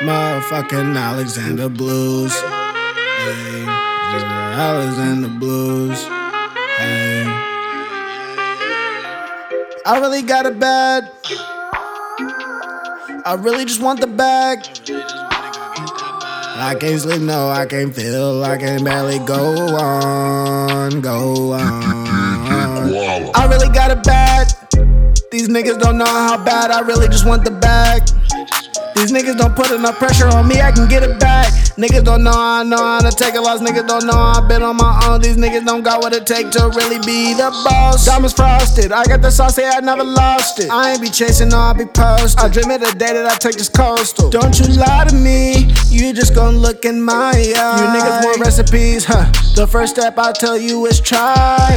Motherfucking Alexander Blues. Hey, Alexander Blues. Hey. I really got it bad. I really just want the bag. I can't sleep, no, I can't feel, I can barely go on, go on. I really got it bad. These niggas don't know how bad I really just want the bag. These niggas don't put enough pressure on me, I can get it back. Niggas don't know I know how to take a loss, niggas don't know I've been on my own. These niggas don't got what it take to really be the boss. Diamonds frosted, I got the sauce, yeah, I never lost it. I ain't be chasing, no, I be posted. I dream of the day that I take this coastal. Don't you lie to me, you just gon' look in my eye. You niggas want recipes, huh? The first step I tell you is try.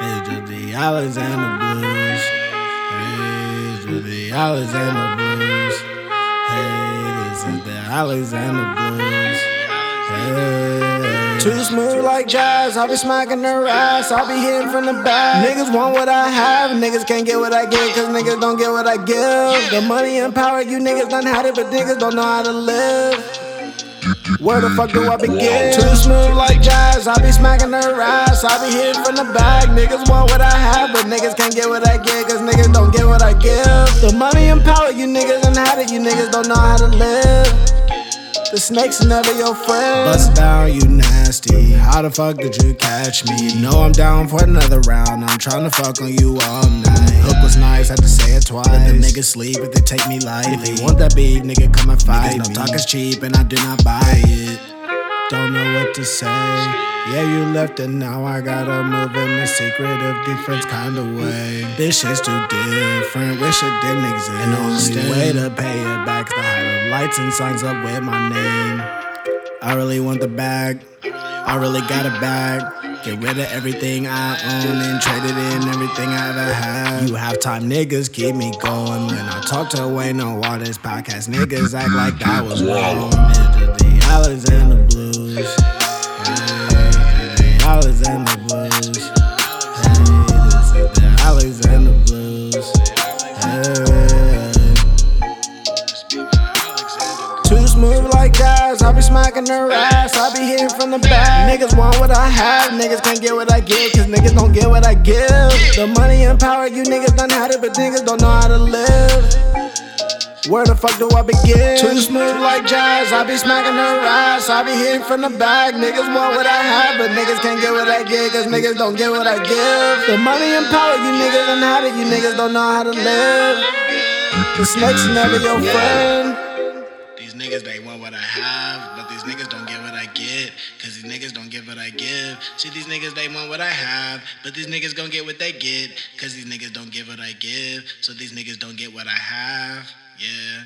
It's just the Alexander. Just the Alexander Blues. Hey, this is the Alexander Blues. Hey. Too smooth like jazz, I'll be smacking their ass, I'll be hitting from the back. Niggas want what I have, niggas can't get what I get, cause niggas don't get what I give. The money and power, you niggas done had it, but niggas don't know how to live. Where the fuck do I begin? Too smooth like jazz, I be smacking their ass, I be hitting from the back. Niggas want what I have, but niggas can't get what I get, cause niggas don't get what I give. The money and power, you niggas done had it, you niggas don't know how to live. The snake's never your friend. Bust down, you nasty. How the fuck did you catch me? You know I'm down for another round. I'm trying to fuck on you all night. Hook was nice, had to say twice. Let the niggas sleep if they take me lightly. If they want that beef, nigga, come and fight. Niggas, no talk is cheap, and I do not buy it. Don't know what to say. Yeah, you left and now I gotta move in a secretive difference kind of way. This shit's too different, wish it didn't exist. And the only way to pay it back's to have the lights and signs up with my name. I really want the bag, I really got a bag. Get rid of everything I own and trade it in everything I ever had. You have time, niggas keep me going. When I talk to Wayne on all this podcast, niggas act like that was wrong. It's the Alexander Blues. Hey, the Alexander Blues. Hey, this is the Alexander Blues. Be smacking their ass, I be hitting from the back. Niggas want what I have, niggas can't get what I get, cause niggas don't get what I give. The money and power, you niggas done had it, but niggas don't know how to live. Where the fuck do I begin? Too smooth like jazz, I be smacking their ass, I be hitting from the back. Niggas want what I have, but niggas can't get what I get, cause niggas don't get what I give. The money and power, you niggas done had it, you niggas don't know how to live. The snake's never your friend. Niggas, they want what I have, but these niggas don't get what I get. Cause these niggas don't get what I give. See, these niggas, they want what I have, but these niggas gon' get what they get. Cause these niggas don't give what I give. So these niggas don't get what I have. Yeah.